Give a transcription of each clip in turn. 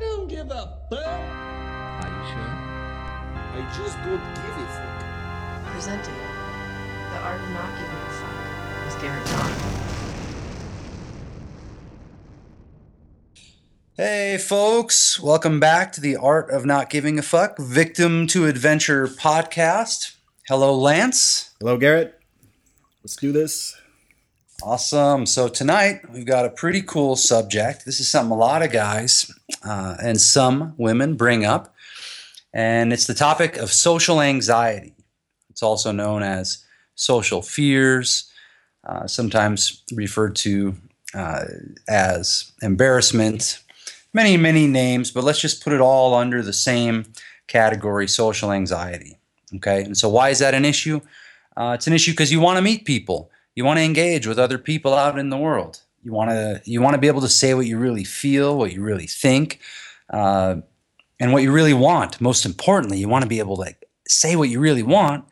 don't give a fuck. Are you sure? I just don't give a fuck. Presenting The Art of Not Giving a Fuck with Garrett John. Hey, folks, welcome back to the Art of Not Giving a Fuck Victim to Adventure podcast. Hello, Lance. Hello, Garrett. Let's do this. Awesome. So, tonight we've got a pretty cool subject. This is something a lot of guys uh, and some women bring up, and it's the topic of social anxiety. It's also known as social fears, uh, sometimes referred to uh, as embarrassment, many, many names, but let's just put it all under the same category social anxiety. Okay. And so, why is that an issue? Uh, it's an issue because you want to meet people, you want to engage with other people out in the world. You want to you want to be able to say what you really feel, what you really think, uh, and what you really want. Most importantly, you want to be able to say what you really want,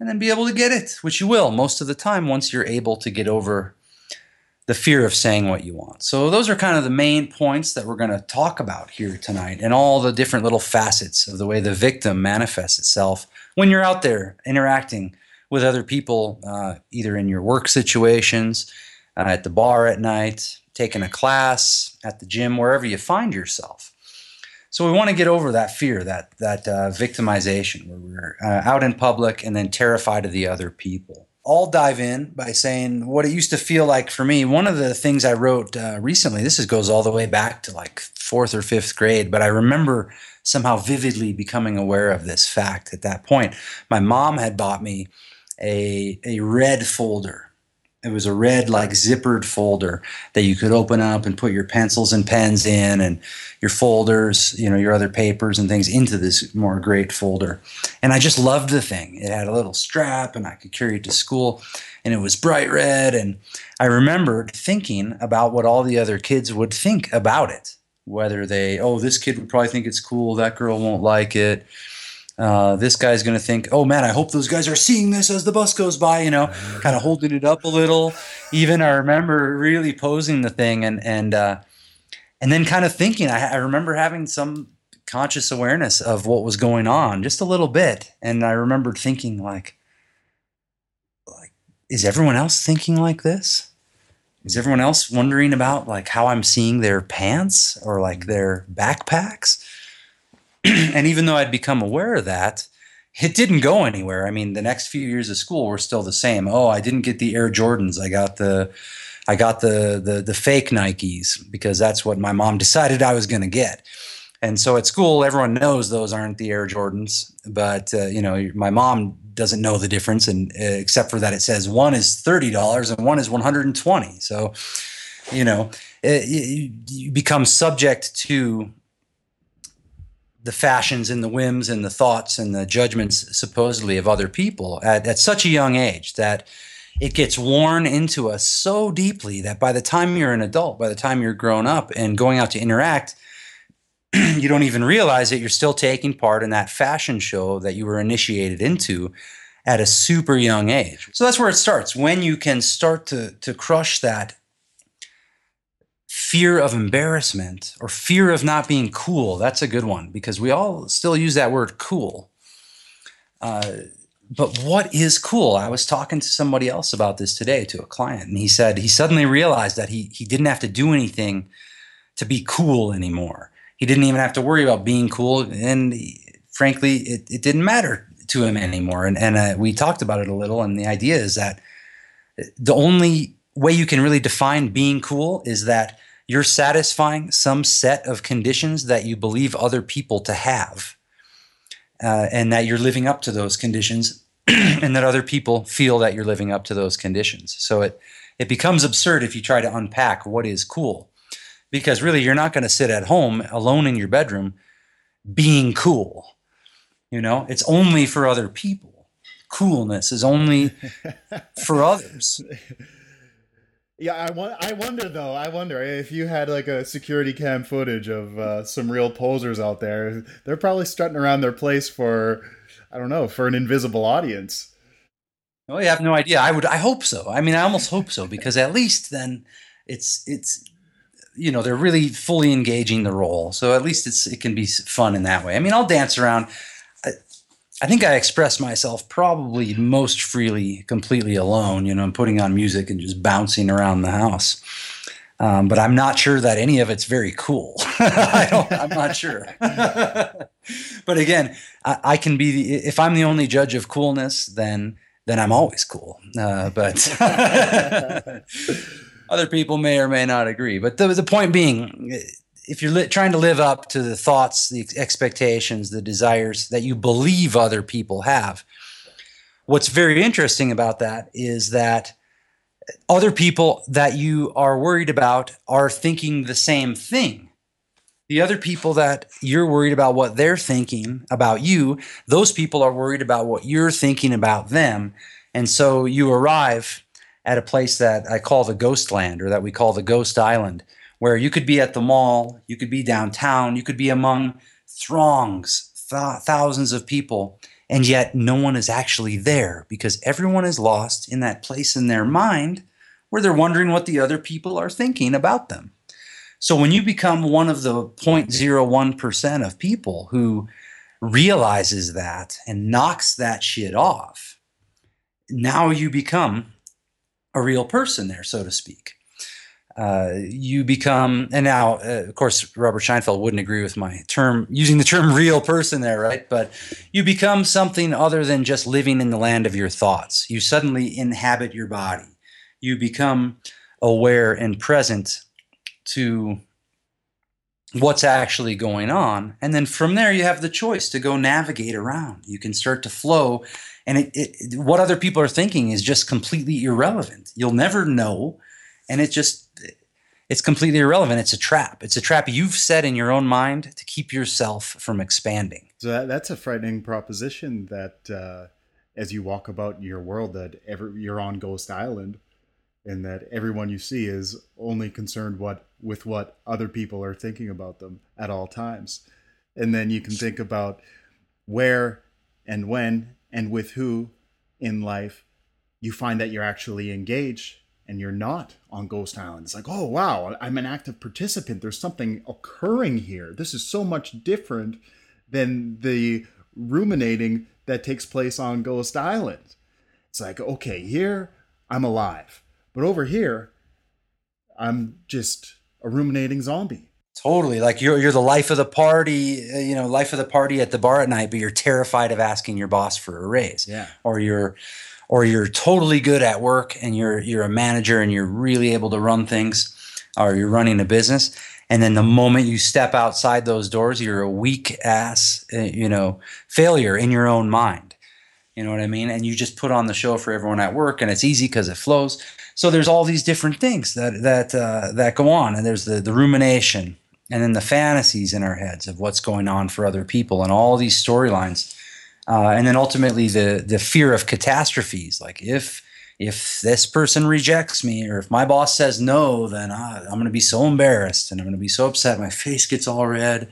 and then be able to get it, which you will most of the time once you're able to get over the fear of saying what you want. So those are kind of the main points that we're going to talk about here tonight and all the different little facets of the way the victim manifests itself when you're out there interacting with other people, uh, either in your work situations, uh, at the bar at night, taking a class, at the gym, wherever you find yourself. So we want to get over that fear, that that uh, victimization, where we're uh, out in public and then terrified of the other people. I'll dive in by saying what it used to feel like for me. One of the things I wrote uh, recently, this is, goes all the way back to like fourth or fifth grade, but I remember somehow vividly becoming aware of this fact at that point. My mom had bought me a, a red folder. It was a red, like zippered folder that you could open up and put your pencils and pens in and your folders, you know, your other papers and things into this more great folder. And I just loved the thing. It had a little strap and I could carry it to school and it was bright red. And I remembered thinking about what all the other kids would think about it. Whether they, oh, this kid would probably think it's cool, that girl won't like it uh, this guy's going to think, oh man, I hope those guys are seeing this as the bus goes by, you know, kind of holding it up a little. Even I remember really posing the thing and, and, uh, and then kind of thinking, I, I remember having some conscious awareness of what was going on just a little bit. And I remembered thinking like, like, is everyone else thinking like this? Is everyone else wondering about like how I'm seeing their pants or like their backpacks? and even though I'd become aware of that, it didn't go anywhere. I mean, the next few years of school were still the same. Oh, I didn't get the Air Jordans. I got the I got the the, the fake Nikes because that's what my mom decided I was going to get. And so at school, everyone knows those aren't the Air Jordans, but uh, you know, my mom doesn't know the difference, and uh, except for that, it says one is thirty dollars and one is one hundred and twenty. So, you know, it, you, you become subject to the fashions and the whims and the thoughts and the judgments supposedly of other people at, at such a young age that it gets worn into us so deeply that by the time you're an adult, by the time you're grown up and going out to interact, you don't even realize that you're still taking part in that fashion show that you were initiated into at a super young age. So that's where it starts. When you can start to, to crush that fear of embarrassment or fear of not being cool. That's a good one because we all still use that word cool. Uh, but what is cool? I was talking to somebody else about this today to a client, and he said he suddenly realized that he, he didn't have to do anything to be cool anymore. He didn't even have to worry about being cool. And frankly, it, it didn't matter to him anymore. And, and uh, we talked about it a little. And the idea is that the only way you can really define being cool is that you're satisfying some set of conditions that you believe other people to have, uh, and that you're living up to those conditions, and that other people feel that you're living up to those conditions. So it it becomes absurd if you try to unpack what is cool, because really you're not going to sit at home alone in your bedroom being cool. You know, it's only for other people. Coolness is only for others. Yeah, I, wa- I wonder though. I wonder if you had like a security cam footage of uh, some real posers out there. They're probably strutting around their place for, I don't know, for an invisible audience. Oh, you have no idea. I would. I hope so. I mean, I almost hope so because at least then it's it's you know they're really fully engaging the role. So at least it's it can be fun in that way. I mean, I'll dance around. I, think I express myself probably most freely, completely alone. You know, I'm putting on music and just bouncing around the house. Um, but I'm not sure that any of it's very cool. I don't, I'm not sure. but again, I, I can be the, if I'm the only judge of coolness, then then I'm always cool. Uh, but other people may or may not agree. But the the point being, if you're li- trying to live up to the thoughts, the expectations, the desires that you believe other people have, what's very interesting about that is that other people that you are worried about are thinking the same thing. The other people that you're worried about what they're thinking about you, those people are worried about what you're thinking about them. And so you arrive at a place that I call the ghost land or that we call the ghost island, where you could be at the mall, you could be downtown, you could be among throngs, th- thousands of people, and yet no one is actually there because everyone is lost in that place in their mind where they're wondering what the other people are thinking about them. So when you become one of the 0.01% of people who realizes that and knocks that shit off, now you become a real person there, so to speak. Uh, you become, and now, uh, of course, Robert Scheinfeld wouldn't agree with my term, using the term real person there, right? But you become something other than just living in the land of your thoughts. You suddenly inhabit your body. You become aware and present to what's actually going on. And then from there, you have the choice to go navigate around. You can start to flow. And it, it, what other people are thinking is just completely irrelevant. You'll never know. And it just, it's completely irrelevant. It's a trap. It's a trap you've set in your own mind to keep yourself from expanding. So that, that's a frightening proposition that uh, as you walk about your world, that every, you're on Ghost Island and that everyone you see is only concerned what with what other people are thinking about them at all times. And then you can think about where and when and with who in life you find that you're actually engaged and you're not on Ghost Island. It's like, oh wow, I'm an active participant. There's something occurring here. This is so much different than the ruminating that takes place on Ghost Island. It's like, okay, here I'm alive. But over here, I'm just a ruminating zombie. Totally. Like you're you're the life of the party, uh, you know, life of the party at the bar at night, but you're terrified of asking your boss for a raise. Yeah. Or you're or you're totally good at work and you're you're a manager and you're really able to run things or you're running a business and then the moment you step outside those doors you're a weak ass uh, you know failure in your own mind. You know what i mean? And you just put on the show for everyone at work and it's easy because it flows. So there's all these different things that that uh, that go on and there's the the rumination and then the fantasies in our heads of what's going on for other people and all these storylines uh, and then ultimately the the fear of catastrophes. Like if if this person rejects me or if my boss says no then i'm going to be so embarrassed and i'm going to be so upset. My face gets all red.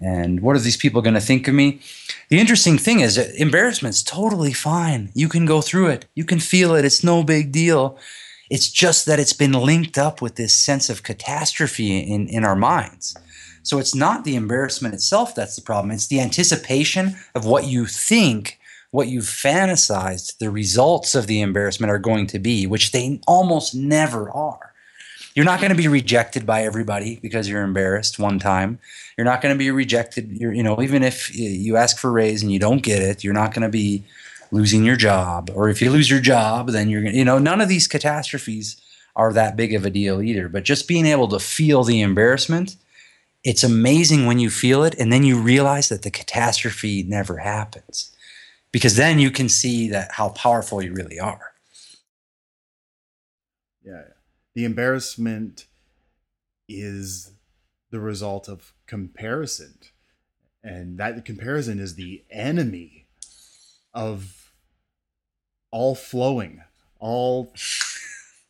And what are these people going to think of me? The interesting thing is that embarrassment's totally fine. You can go through it. You can feel it. It's no big deal. It's just that it's been linked up with this sense of catastrophe in, in our minds. So it's not the embarrassment itself that's the problem. It's the anticipation of what you think, what you've fantasized the results of the embarrassment are going to be, which they almost never are. You're not going to be rejected by everybody because you're embarrassed one time. You're not going to be rejected. You're, you know, even if you ask for a raise and you don't get it, you're not going to be losing your job or if you lose your job then you're going you know none of these catastrophes are that big of a deal either but just being able to feel the embarrassment it's amazing when you feel it and then you realize that the catastrophe never happens because then you can see that how powerful you really are Yeah. The embarrassment is the result of comparison. And that comparison is the enemy of all flowing, all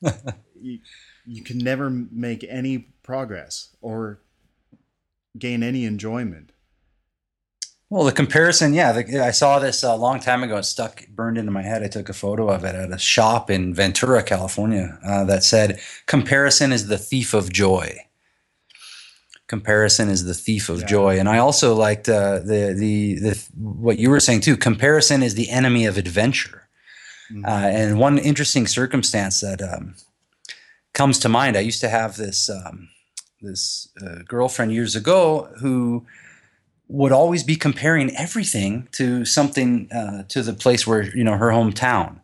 you, you can never make any progress or gain any enjoyment. well the comparison yeah the, i saw this a long time ago it stuck burned into my head i took a photo of it at a shop in ventura california uh, that said comparison is the thief of joy comparison is the thief of Yeah. joy. And I also liked uh, the, the the what you were saying too. Comparison is the enemy of adventure. Mhm. Uh, and one interesting circumstance that um, comes to mind, I used to have this um, this uh, girlfriend years ago who would always be comparing everything to something uh, to the place where you know her hometown.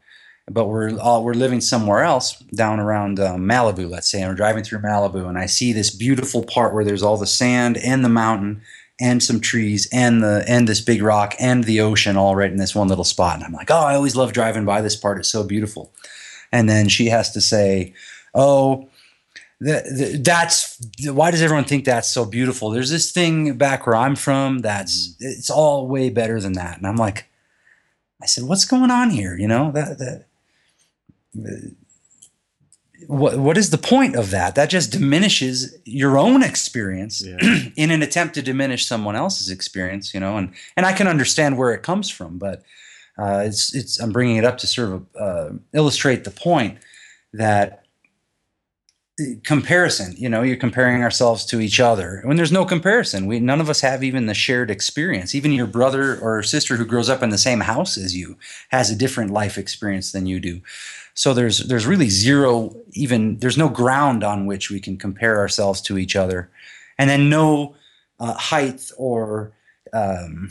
But we're all, we're living somewhere else down around um, Malibu, let's say, we're driving through Malibu, and I see this beautiful part where there's all the sand and the mountain and some trees and the and this big rock and the ocean all right in this one little spot. And I'm like, oh, I always love driving by this part. It's so beautiful. And then she has to say, oh, th- th- that's why does everyone think that's so beautiful? There's this thing back where I'm from that's it's all way better than that. And I'm like, I said, what's going on here? You know that that. What, what is the point of that? That just diminishes your own experience Yeah. in an attempt to diminish someone else's experience, you know, and and I can understand where it comes from, but uh, it's it's I'm bringing it up to sort of uh, illustrate the point that comparison, you know, you're comparing ourselves to each other when there's no comparison. We none of us have even the shared experience. Even your brother or sister who grows up in the same house as you has a different life experience than you do. So there's there's really zero even there's no ground on which we can compare ourselves to each other, and then no uh, height or um,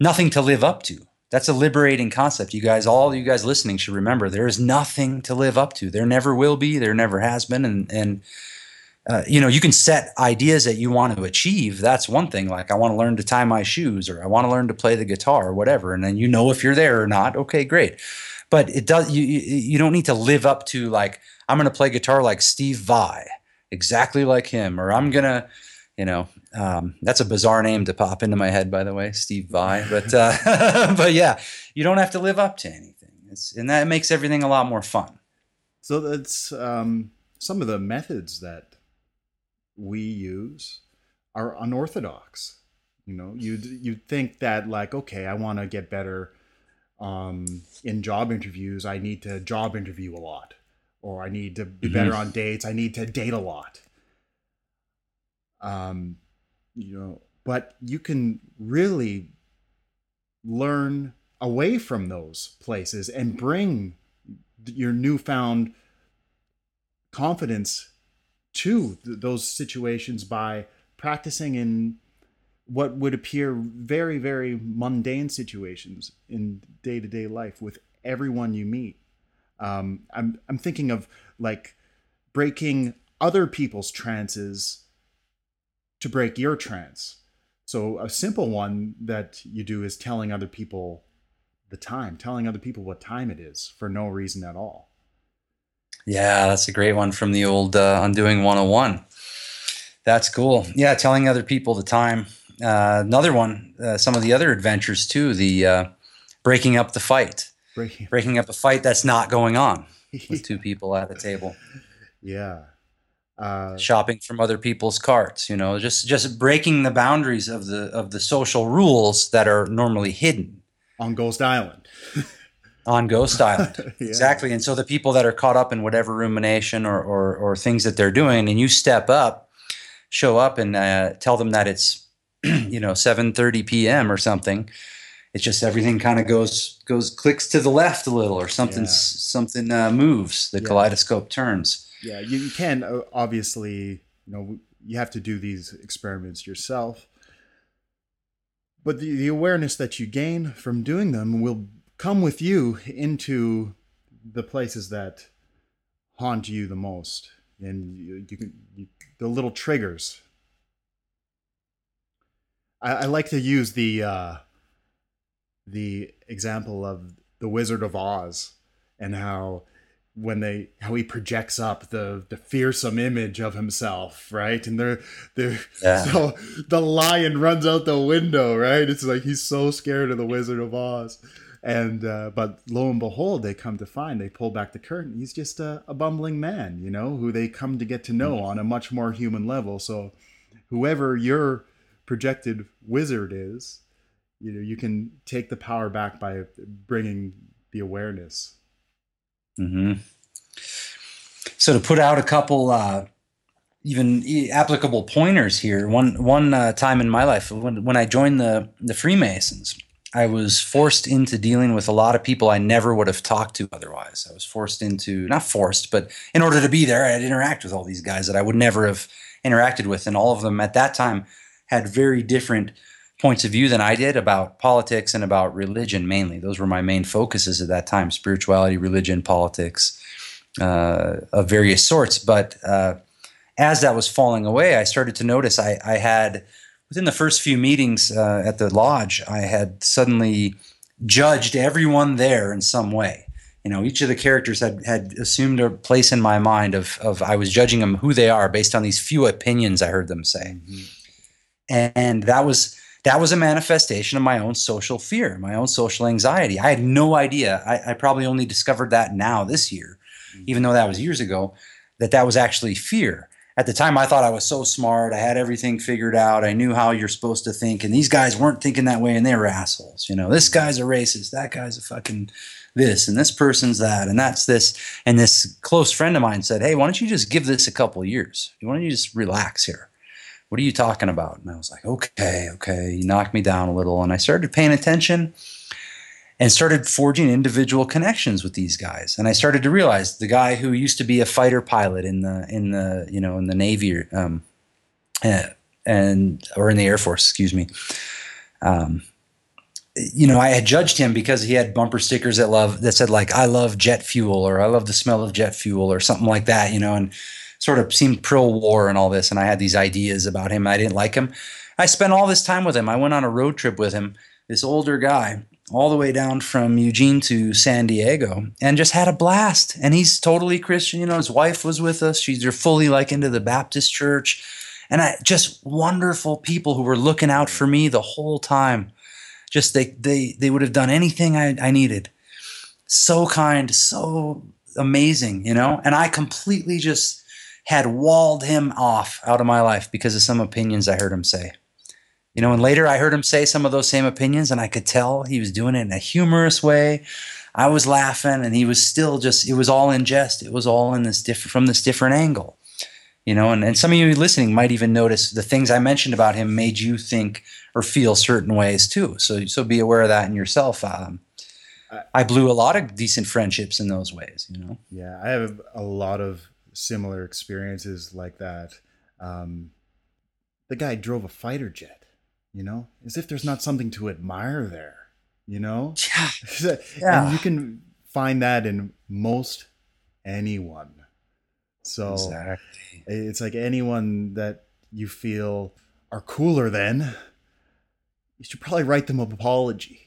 nothing to live up to. That's a liberating concept. You guys, all you guys listening should remember there is nothing to live up to. There never will be. There never has been. And and uh, you know you can set ideas that you want to achieve. That's one thing. Like I want to learn to tie my shoes, or I want to learn to play the guitar, or whatever. And then you know if you're there or not. Okay, great. But it does. You you, don't need to live up to like I'm going to play guitar like Steve Vai, exactly like him, or I'm gonna you know um, that's a bizarre name to pop into my head by the way steve vai but uh, but yeah you don't have to live up to anything it's, and that makes everything a lot more fun So that's um, some of the methods that we use are unorthodox. You know, you'd you'd think that like, okay, I want to get better um, in job interviews. I need to job interview a lot, or I need to be better on dates. I need to date a lot. Um, you know, but you can really learn away from those places and bring your newfound confidence to th- those situations by practicing in what would appear very very mundane situations in day-to-day life with everyone you meet. Um, I'm, I'm thinking of like breaking other people's trances to break your trance. So a simple one that you do is telling other people the time telling other people what time it is for no reason at all. Yeah that's a great one from the old uh, undoing 101 that's cool. Yeah telling other people the time. Uh, another one uh, some of the other adventures too the uh, breaking up the fight. Breaking breaking up a fight that's not going on with two people at a table. Yeah uh, shopping from other people's carts you know just just breaking the boundaries of the of the social rules that are normally hidden on ghost island on ghost island Yeah. exactly and so the people that are caught up in whatever rumination or or, or things that they're doing and you step up show up and uh, tell them that it's you know 7:30 p.m. or something it's just everything kind of goes goes clicks to the left a little or something Yeah. something uh, moves the Yeah. kaleidoscope turns yeah you, you can uh, obviously you know you have to do these experiments yourself. But the, the awareness that you gain from doing them will come with you into the places that haunt you the most. And you, you can you, the little triggers. I, I like to use the uh, the example of the Wizard of Oz and how when they how he projects up the the fearsome image of himself, right? And they're they're Yeah. so the lion runs out the window, right? It's like he's so scared of the Wizard of Oz. And uh, but lo and behold, they come to find they pull back the curtain. He's just a, a bumbling man, you know, who they come to get to know on a much more human level. So, whoever your projected wizard is, you know, you can take the power back by bringing the awareness. Hmm So to put out a couple uh, even applicable pointers here. One one uh, time in my life, when when I joined the the Freemasons, I was forced into dealing with a lot of people I never would have talked to otherwise. I was forced into not forced, but in order to be there, I had to interact with all these guys that I would never have interacted with, and all of them at that time had very different points of view than I did about politics and about religion mainly. Those were my main focuses at that time: spirituality, religion, politics uh, of various sorts. But uh, as that was falling away, I started to notice I, I had within the first few meetings uh, at the lodge, I had suddenly judged everyone there in some way. You know, each of the characters had had assumed a place in my mind of of I was judging them who they are based on these few opinions I heard them say, and that was that was a manifestation of my own social fear, my own social anxiety. I had no idea. I, I probably only discovered that now this year, mm-hmm. even though that was years ago, that that was actually fear at the time I thought I was so smart. I had everything figured out. I knew how you're supposed to think. And these guys weren't thinking that way and they were assholes. You know, this mm-hmm. guy's a racist. That guy's a fucking this and this person's that and that's this. And this close friend of mine said, Hey, why don't you just give this a couple years? Why don't you just relax here? What are you talking about? And I was like, okay, okay. You knocked me down a little. And I started paying attention and started forging individual connections with these guys. And I started to realize the guy who used to be a fighter pilot in the in the you know in the Navy um, uh, and or in the Air Force, excuse me. Um, you know, I had judged him because he had bumper stickers that love that said like "I love jet fuel" or "I love the smell of jet fuel" or something like that. You know, and sort of seemed pro war and all this. And I had these ideas about him. I didn't like him. I spent all this time with him. I went on a road trip with him. This older guy, all the way down from Eugene to San Diego and just had a blast. And he's totally Christian. You know, his wife was with us. She's fully like into the Baptist church. And I just wonderful people who were looking out for me the whole time. Just they they they would have done anything I, I needed. So kind, so amazing, you know? And I completely just had walled him off out of my life because of some opinions I heard him say. You know, and later I heard him say some of those same opinions, and I could tell he was doing it in a humorous way. I was laughing, and he was still just, it was all in jest. It was all in this different, from this different angle. You know, and, and some of you listening might even notice the things I mentioned about him made you think or feel certain ways too. So, so be aware of that in yourself. Um, I blew a lot of decent friendships in those ways, you know? Yeah, I have a lot of similar experiences like that. Um, the guy drove a fighter jet you know, as if there's not something to admire there, you know? Yeah. yeah. And you can find that in most anyone. So exactly. it's like anyone that you feel are cooler than, you should probably write them an apology.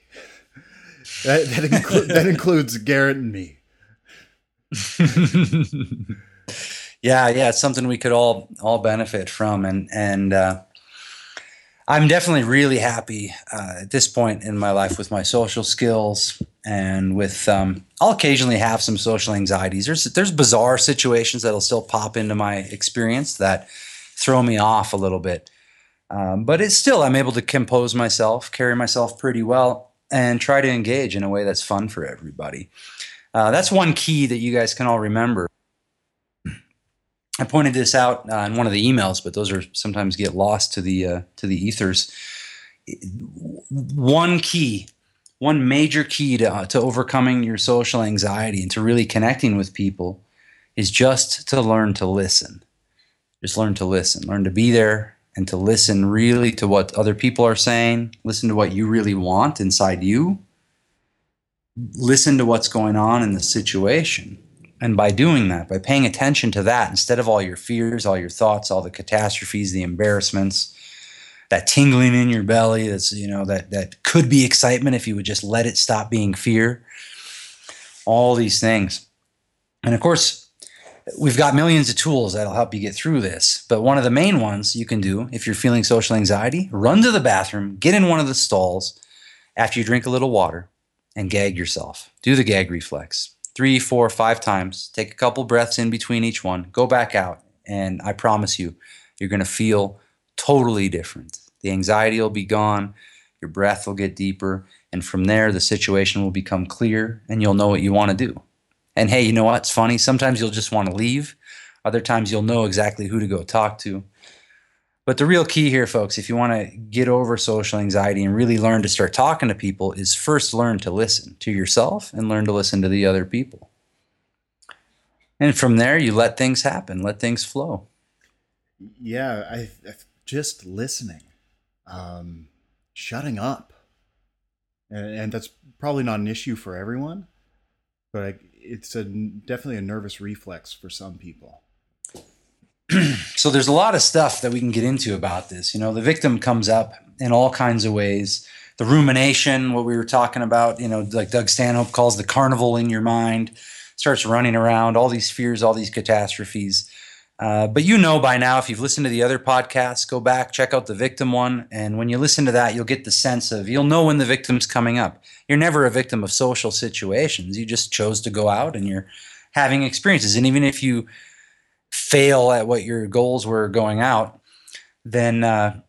that, that, inclu- that includes Garrett and me. Yeah, yeah, it's something we could all all benefit from, and and uh, I'm definitely really happy uh, at this point in my life with my social skills and with um, I'll occasionally have some social anxieties. There's there's bizarre situations that'll still pop into my experience that throw me off a little bit, um, but it's still I'm able to compose myself, carry myself pretty well, and try to engage in a way that's fun for everybody. Uh, that's one key that you guys can all remember. I pointed this out uh, in one of the emails, but those are sometimes get lost to the uh, to the ethers. One key, one major key to uh, to overcoming your social anxiety and to really connecting with people is just to learn to listen. Just learn to listen. Learn to be there and to listen really to what other people are saying. Listen to what you really want inside you. Listen to what's going on in the situation and by doing that, by paying attention to that instead of all your fears, all your thoughts, all the catastrophes, the embarrassments, that tingling in your belly, that's you know that that could be excitement if you would just let it stop being fear. All these things. And of course, we've got millions of tools that'll help you get through this. But one of the main ones you can do if you're feeling social anxiety, run to the bathroom, get in one of the stalls after you drink a little water and gag yourself. Do the gag reflex three, four, five times. Take a couple breaths in between each one. Go back out. And I promise you, you're going to feel totally different. The anxiety will be gone. Your breath will get deeper. And from there, the situation will become clear and you'll know what you want to do. And hey, you know what? It's funny. Sometimes you'll just want to leave Other times you'll know exactly who to go talk to. But the real key here, folks, if you want to get over social anxiety and really learn to start talking to people, is first learn to listen to yourself and learn to listen to the other people. And from there, you let things happen, let things flow. Yeah, I, I just listening, um, shutting up, and, and that's probably not an issue for everyone, but I, it's a definitely a nervous reflex for some people. so there's a lot of stuff that we can get into about this. You know, the victim comes up in all kinds of ways. The rumination, what we were talking about, you know, like Doug Stanhope calls the carnival in your mind, starts running around, all these fears, all these catastrophes. Uh, but you know by now, if you've listened to the other podcasts, go back, check out the victim one. And when you listen to that, you'll get the sense of, you'll know when the victim's coming up. You're never a victim of social situations. You just chose to go out and you're having experiences. And even if you fail at what your goals were going out, then uh,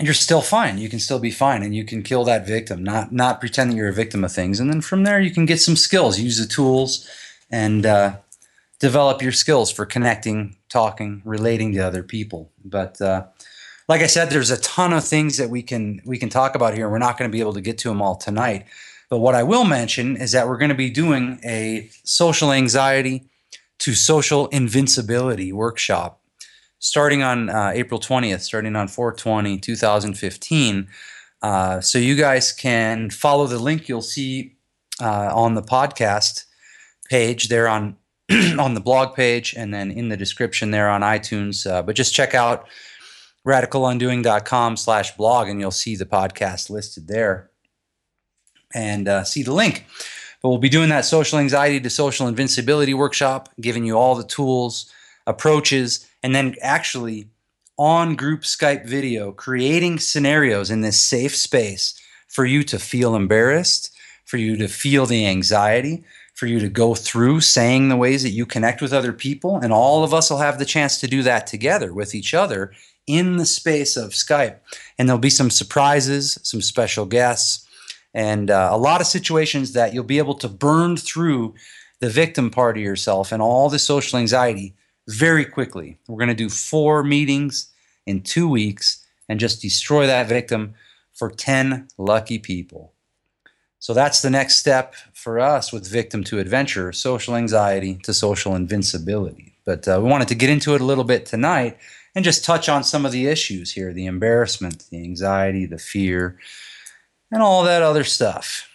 you're still fine. You can still be fine, and you can kill that victim. Not not pretend that you're a victim of things, and then from there you can get some skills, use the tools, and uh, develop your skills for connecting, talking, relating to other people. But uh, like I said, there's a ton of things that we can we can talk about here. We're not going to be able to get to them all tonight. But what I will mention is that we're going to be doing a social anxiety to social invincibility workshop starting on uh, April 20th, starting on 420, 2015. Uh, so you guys can follow the link you'll see uh, on the podcast page there on on the blog page and then in the description there on iTunes. Uh, but just check out radicalundoing.com slash blog and you'll see the podcast listed there and uh, see the link. But we'll be doing that social anxiety to social invincibility workshop, giving you all the tools, approaches, and then actually on group Skype video, creating scenarios in this safe space for you to feel embarrassed, for you to feel the anxiety, for you to go through saying the ways that you connect with other people. And all of us will have the chance to do that together with each other in the space of Skype. And there'll be some surprises, some special guests and uh, a lot of situations that you'll be able to burn through the victim part of yourself and all the social anxiety very quickly. We're going to do four meetings in two weeks and just destroy that victim for 10 lucky people. So that's the next step for us with Victim to Adventure social anxiety to social invincibility. But uh, we wanted to get into it a little bit tonight and just touch on some of the issues here the embarrassment, the anxiety, the fear and all that other stuff.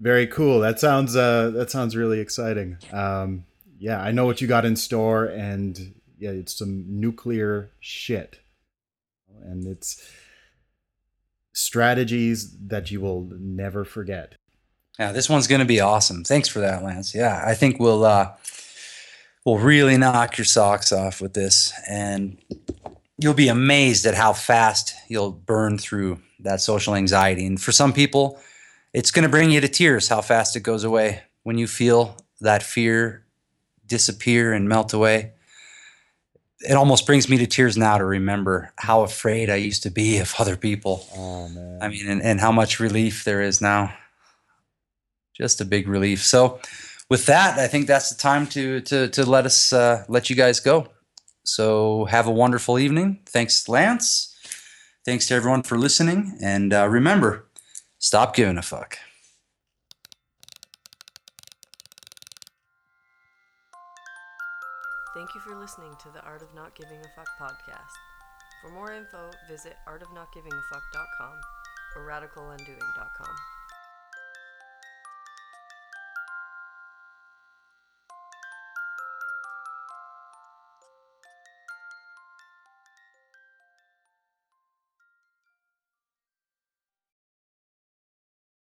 Very cool. That sounds uh, that sounds really exciting. Um, yeah, I know what you got in store, and yeah, it's some nuclear shit, and it's strategies that you will never forget. Yeah, this one's going to be awesome. Thanks for that, Lance. Yeah, I think we'll uh, we'll really knock your socks off with this, and you'll be amazed at how fast you'll burn through that social anxiety. And for some people, it's going to bring you to tears how fast it goes away when you feel that fear disappear and melt away. It almost brings me to tears now to remember how afraid I used to be of other people. Oh man. I mean, and, and how much relief there is now. Just a big relief. So, with that, I think that's the time to to to let us uh, let you guys go. So, have a wonderful evening. Thanks, Lance. Thanks to everyone for listening. And uh, remember, stop giving a fuck. Thank you for listening to the Art of Not Giving a Fuck podcast. For more info, visit artofnotgivingafuck.com or radicalundoing.com.